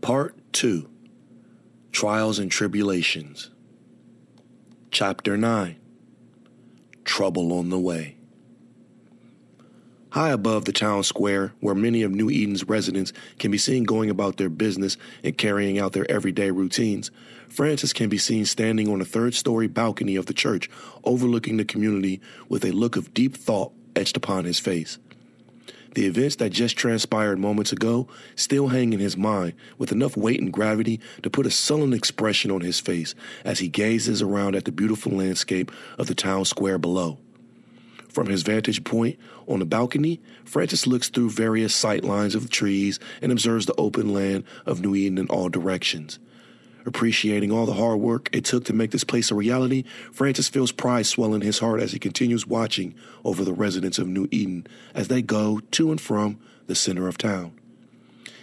Part 2 Trials and Tribulations. Chapter 9 Trouble on the Way. High above the town square, where many of New Eden's residents can be seen going about their business and carrying out their everyday routines, Francis can be seen standing on a third story balcony of the church, overlooking the community with a look of deep thought etched upon his face. The events that just transpired moments ago still hang in his mind with enough weight and gravity to put a sullen expression on his face as he gazes around at the beautiful landscape of the town square below. From his vantage point on the balcony, Francis looks through various sight lines of trees and observes the open land of New Eden in all directions. Appreciating all the hard work it took to make this place a reality, Francis feels pride swell in his heart as he continues watching over the residents of New Eden as they go to and from the center of town.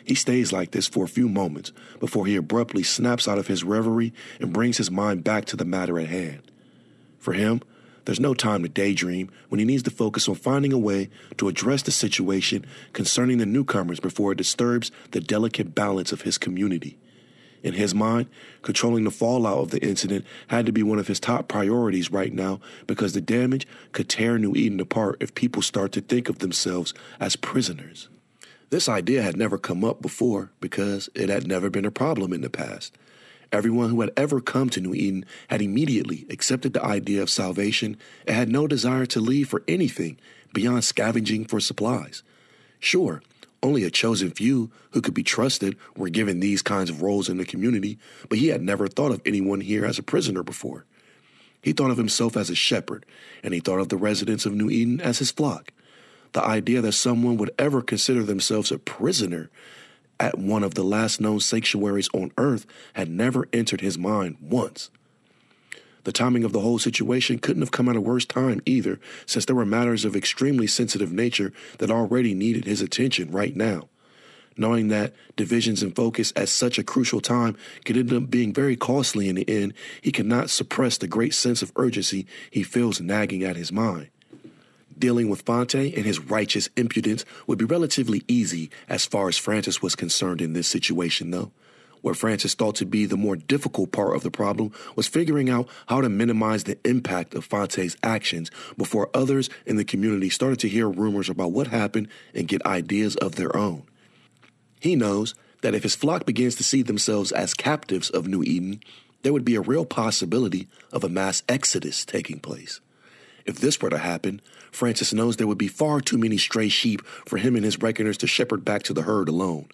He stays like this for a few moments before he abruptly snaps out of his reverie and brings his mind back to the matter at hand. For him, there's no time to daydream when he needs to focus on finding a way to address the situation concerning the newcomers before it disturbs the delicate balance of his community. In his mind, controlling the fallout of the incident had to be one of his top priorities right now because the damage could tear New Eden apart if people start to think of themselves as prisoners. This idea had never come up before because it had never been a problem in the past. Everyone who had ever come to New Eden had immediately accepted the idea of salvation and had no desire to leave for anything beyond scavenging for supplies. Sure, only a chosen few who could be trusted were given these kinds of roles in the community, but he had never thought of anyone here as a prisoner before. He thought of himself as a shepherd, and he thought of the residents of New Eden as his flock. The idea that someone would ever consider themselves a prisoner at one of the last known sanctuaries on earth had never entered his mind once. The timing of the whole situation couldn't have come at a worse time either, since there were matters of extremely sensitive nature that already needed his attention right now. Knowing that divisions in focus at such a crucial time could end up being very costly in the end, he could not suppress the great sense of urgency he feels nagging at his mind. Dealing with Fonte and his righteous impudence would be relatively easy as far as Francis was concerned in this situation, though. What Francis thought to be the more difficult part of the problem was figuring out how to minimize the impact of Fonte's actions before others in the community started to hear rumors about what happened and get ideas of their own. He knows that if his flock begins to see themselves as captives of New Eden, there would be a real possibility of a mass exodus taking place. If this were to happen, Francis knows there would be far too many stray sheep for him and his reckoners to shepherd back to the herd alone.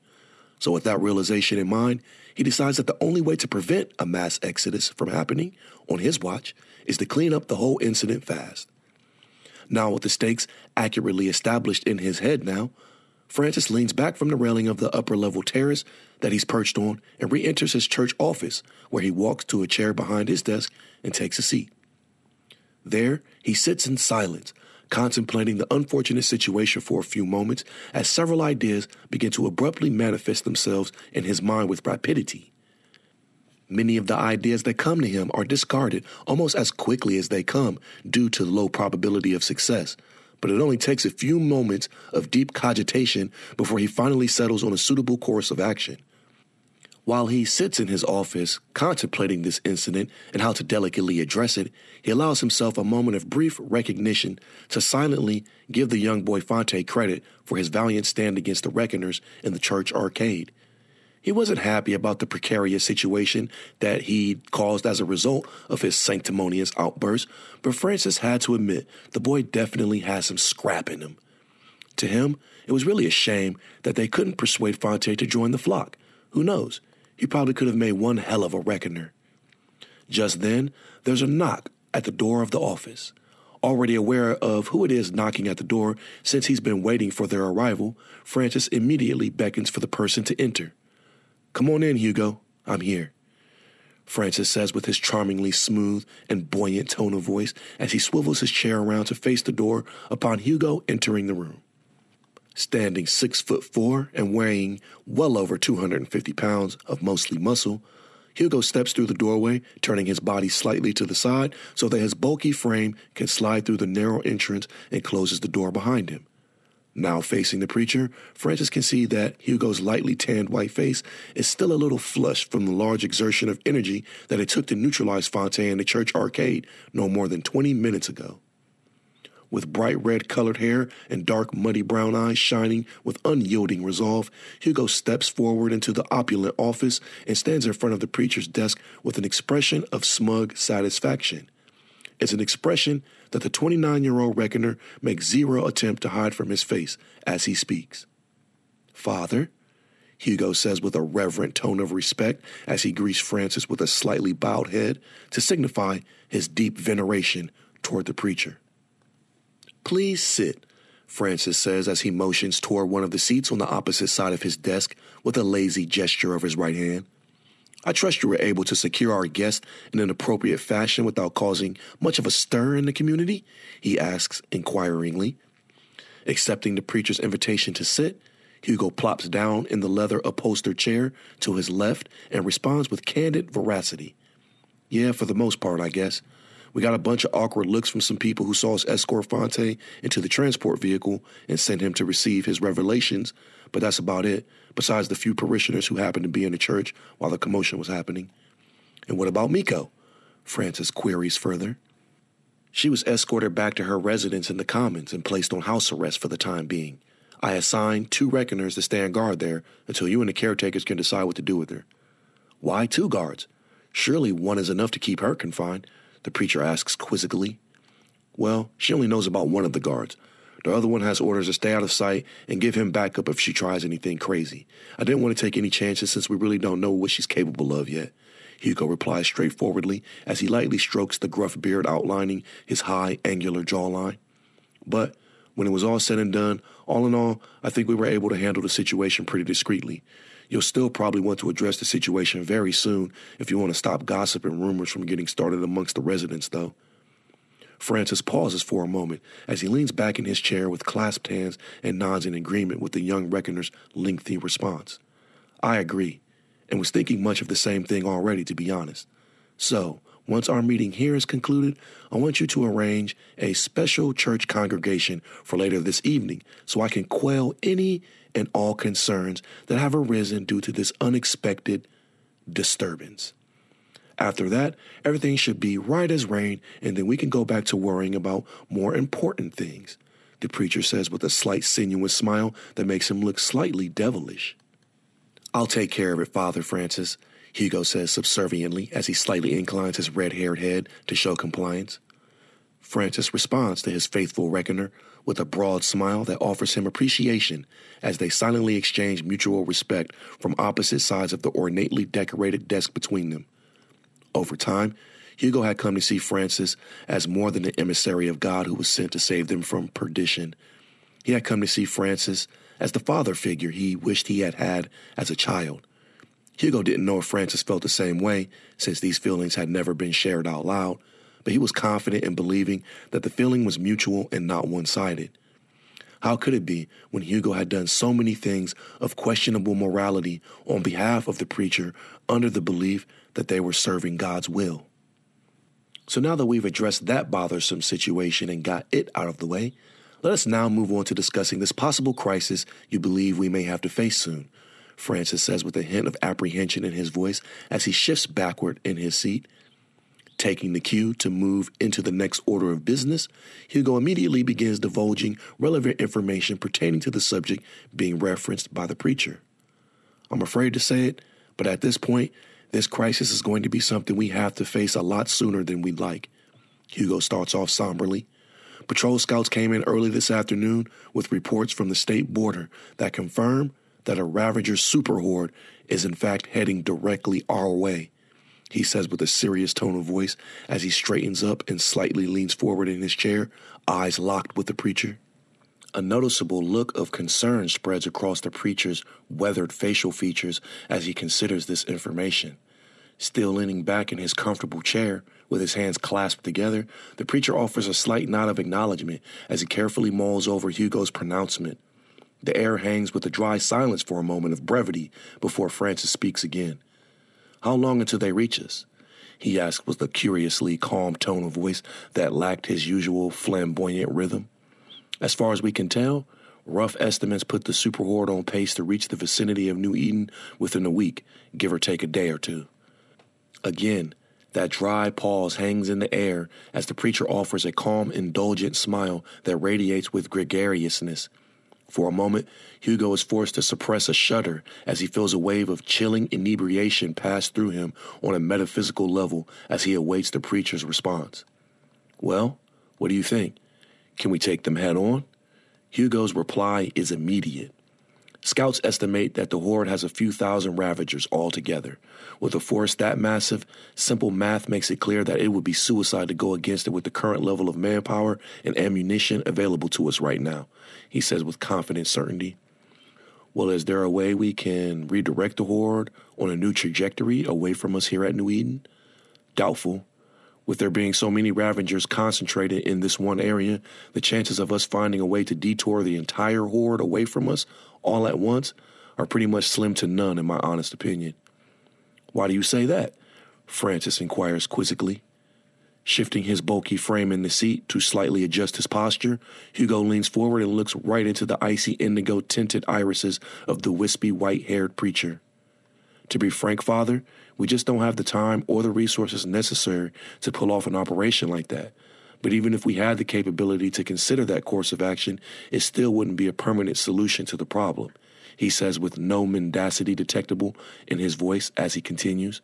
So, with that realization in mind, he decides that the only way to prevent a mass exodus from happening on his watch is to clean up the whole incident fast. Now, with the stakes accurately established in his head now, Francis leans back from the railing of the upper level terrace that he's perched on and re enters his church office, where he walks to a chair behind his desk and takes a seat. There, he sits in silence, contemplating the unfortunate situation for a few moments as several ideas begin to abruptly manifest themselves in his mind with rapidity. Many of the ideas that come to him are discarded almost as quickly as they come due to the low probability of success, but it only takes a few moments of deep cogitation before he finally settles on a suitable course of action. While he sits in his office contemplating this incident and how to delicately address it, he allows himself a moment of brief recognition to silently give the young boy Fonte credit for his valiant stand against the Reckoners in the church arcade. He wasn't happy about the precarious situation that he caused as a result of his sanctimonious outburst, but Francis had to admit the boy definitely had some scrap in him. To him, it was really a shame that they couldn't persuade Fonte to join the flock. Who knows? He probably could have made one hell of a reckoner. Just then, there's a knock at the door of the office. Already aware of who it is knocking at the door since he's been waiting for their arrival, Francis immediately beckons for the person to enter. Come on in, Hugo. I'm here. Francis says with his charmingly smooth and buoyant tone of voice as he swivels his chair around to face the door upon Hugo entering the room. Standing six foot four and weighing well over 250 pounds of mostly muscle, Hugo steps through the doorway, turning his body slightly to the side so that his bulky frame can slide through the narrow entrance and closes the door behind him. Now facing the preacher, Francis can see that Hugo's lightly tanned white face is still a little flushed from the large exertion of energy that it took to neutralize Fonte in the church arcade no more than 20 minutes ago. With bright red colored hair and dark muddy brown eyes shining with unyielding resolve, Hugo steps forward into the opulent office and stands in front of the preacher's desk with an expression of smug satisfaction. It's an expression that the 29 year old reckoner makes zero attempt to hide from his face as he speaks. Father, Hugo says with a reverent tone of respect as he greets Francis with a slightly bowed head to signify his deep veneration toward the preacher. Please sit, Francis says as he motions toward one of the seats on the opposite side of his desk with a lazy gesture of his right hand. I trust you were able to secure our guest in an appropriate fashion without causing much of a stir in the community? He asks inquiringly. Accepting the preacher's invitation to sit, Hugo plops down in the leather upholstered chair to his left and responds with candid veracity. Yeah, for the most part, I guess. We got a bunch of awkward looks from some people who saw us escort Fonte into the transport vehicle and send him to receive his revelations, but that's about it, besides the few parishioners who happened to be in the church while the commotion was happening. And what about Miko? Francis queries further. She was escorted back to her residence in the Commons and placed on house arrest for the time being. I assigned two reckoners to stand guard there until you and the caretakers can decide what to do with her. Why two guards? Surely one is enough to keep her confined, the preacher asks quizzically. Well, she only knows about one of the guards. The other one has orders to stay out of sight and give him backup if she tries anything crazy. I didn't want to take any chances since we really don't know what she's capable of yet. Hugo replies straightforwardly as he lightly strokes the gruff beard outlining his high, angular jawline. But when it was all said and done, all in all, I think we were able to handle the situation pretty discreetly. You'll still probably want to address the situation very soon if you want to stop gossip and rumors from getting started amongst the residents, though. Francis pauses for a moment as he leans back in his chair with clasped hands and nods in agreement with the young reckoner's lengthy response. I agree, and was thinking much of the same thing already, to be honest. So, once our meeting here is concluded, I want you to arrange a special church congregation for later this evening so I can quell any and all concerns that have arisen due to this unexpected disturbance. After that, everything should be right as rain, and then we can go back to worrying about more important things, the preacher says with a slight sinuous smile that makes him look slightly devilish. I'll take care of it, Father Francis, Hugo says subserviently as he slightly inclines his red haired head to show compliance. Francis responds to his faithful reckoner with a broad smile that offers him appreciation as they silently exchange mutual respect from opposite sides of the ornately decorated desk between them. Over time, Hugo had come to see Francis as more than an emissary of God who was sent to save them from perdition. He had come to see Francis as the father figure he wished he had had as a child. Hugo didn't know if Francis felt the same way, since these feelings had never been shared out loud, but he was confident in believing that the feeling was mutual and not one sided. How could it be when Hugo had done so many things of questionable morality on behalf of the preacher under the belief that they were serving God's will? So now that we've addressed that bothersome situation and got it out of the way, let us now move on to discussing this possible crisis you believe we may have to face soon. Francis says with a hint of apprehension in his voice as he shifts backward in his seat Taking the cue to move into the next order of business, Hugo immediately begins divulging relevant information pertaining to the subject being referenced by the preacher. I'm afraid to say it, but at this point, this crisis is going to be something we have to face a lot sooner than we'd like. Hugo starts off somberly. Patrol scouts came in early this afternoon with reports from the state border that confirm that a Ravager super horde is in fact heading directly our way he says with a serious tone of voice as he straightens up and slightly leans forward in his chair, eyes locked with the preacher. A noticeable look of concern spreads across the preacher's weathered facial features as he considers this information. Still leaning back in his comfortable chair, with his hands clasped together, the preacher offers a slight nod of acknowledgement as he carefully mulls over Hugo's pronouncement. The air hangs with a dry silence for a moment of brevity before Francis speaks again. How long until they reach us? He asked with a curiously calm tone of voice that lacked his usual flamboyant rhythm. As far as we can tell, Rough estimates put the super horde on pace to reach the vicinity of New Eden within a week, give or take a day or two. Again, that dry pause hangs in the air as the preacher offers a calm, indulgent smile that radiates with gregariousness. For a moment, Hugo is forced to suppress a shudder as he feels a wave of chilling inebriation pass through him on a metaphysical level as he awaits the preacher's response. Well, what do you think? Can we take them head on? Hugo's reply is immediate. Scouts estimate that the Horde has a few thousand Ravagers altogether. With a force that massive, simple math makes it clear that it would be suicide to go against it with the current level of manpower and ammunition available to us right now, he says with confident certainty. Well, is there a way we can redirect the Horde on a new trajectory away from us here at New Eden? Doubtful. With there being so many Ravagers concentrated in this one area, the chances of us finding a way to detour the entire horde away from us all at once are pretty much slim to none, in my honest opinion. Why do you say that? Francis inquires quizzically. Shifting his bulky frame in the seat to slightly adjust his posture, Hugo leans forward and looks right into the icy indigo tinted irises of the wispy white haired preacher. To be frank, Father, we just don't have the time or the resources necessary to pull off an operation like that. But even if we had the capability to consider that course of action, it still wouldn't be a permanent solution to the problem, he says with no mendacity detectable in his voice as he continues.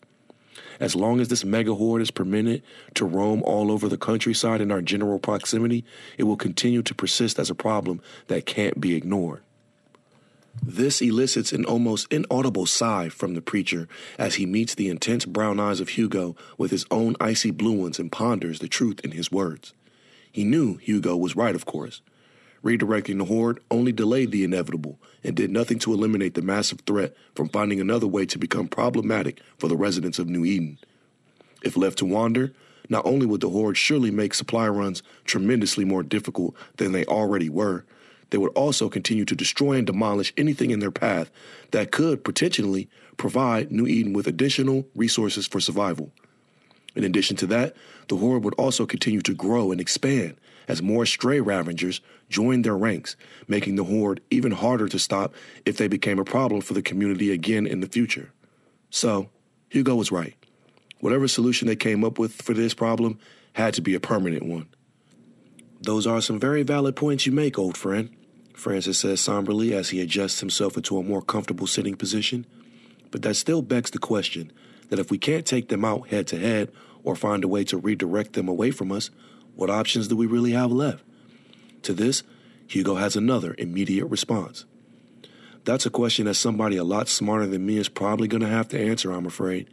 As long as this mega horde is permitted to roam all over the countryside in our general proximity, it will continue to persist as a problem that can't be ignored. This elicits an almost inaudible sigh from the preacher as he meets the intense brown eyes of Hugo with his own icy blue ones and ponders the truth in his words. He knew Hugo was right, of course. Redirecting the horde only delayed the inevitable and did nothing to eliminate the massive threat from finding another way to become problematic for the residents of New Eden. If left to wander, not only would the horde surely make supply runs tremendously more difficult than they already were, they would also continue to destroy and demolish anything in their path that could potentially provide New Eden with additional resources for survival. In addition to that, the Horde would also continue to grow and expand as more stray Ravagers joined their ranks, making the Horde even harder to stop if they became a problem for the community again in the future. So, Hugo was right. Whatever solution they came up with for this problem had to be a permanent one. Those are some very valid points you make, old friend, Francis says somberly as he adjusts himself into a more comfortable sitting position. But that still begs the question that if we can't take them out head to head or find a way to redirect them away from us, what options do we really have left? To this, Hugo has another immediate response. That's a question that somebody a lot smarter than me is probably going to have to answer, I'm afraid.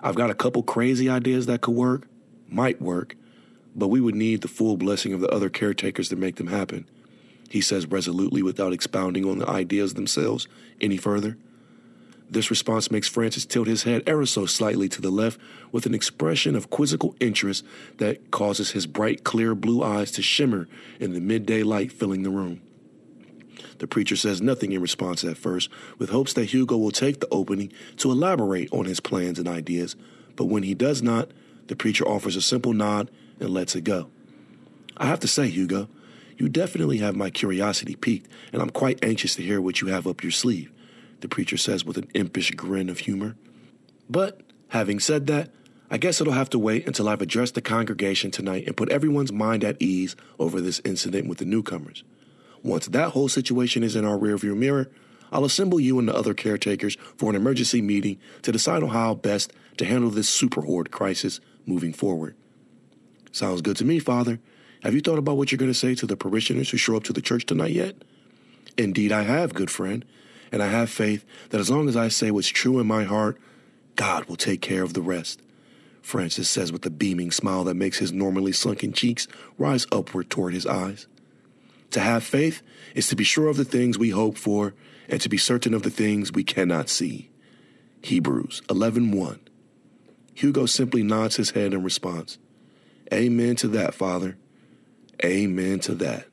I've got a couple crazy ideas that could work, might work, but we would need the full blessing of the other caretakers to make them happen, he says resolutely without expounding on the ideas themselves any further. This response makes Francis tilt his head ever so slightly to the left with an expression of quizzical interest that causes his bright, clear blue eyes to shimmer in the midday light filling the room. The preacher says nothing in response at first, with hopes that Hugo will take the opening to elaborate on his plans and ideas, but when he does not, the preacher offers a simple nod and lets it go. I have to say, Hugo, you definitely have my curiosity piqued, and I'm quite anxious to hear what you have up your sleeve, the preacher says with an impish grin of humor. But, having said that, I guess it'll have to wait until I've addressed the congregation tonight and put everyone's mind at ease over this incident with the newcomers. Once that whole situation is in our rearview mirror, I'll assemble you and the other caretakers for an emergency meeting to decide on how best to handle this super horde crisis moving forward. Sounds good to me, Father. Have you thought about what you're going to say to the parishioners who show up to the church tonight yet? Indeed, I have, good friend, and I have faith that as long as I say what's true in my heart, God will take care of the rest. Francis says with a beaming smile that makes his normally sunken cheeks rise upward toward his eyes. To have faith is to be sure of the things we hope for and to be certain of the things we cannot see. Hebrews 11:1. Hugo simply nods his head in response. Amen to that, Father. Amen to that.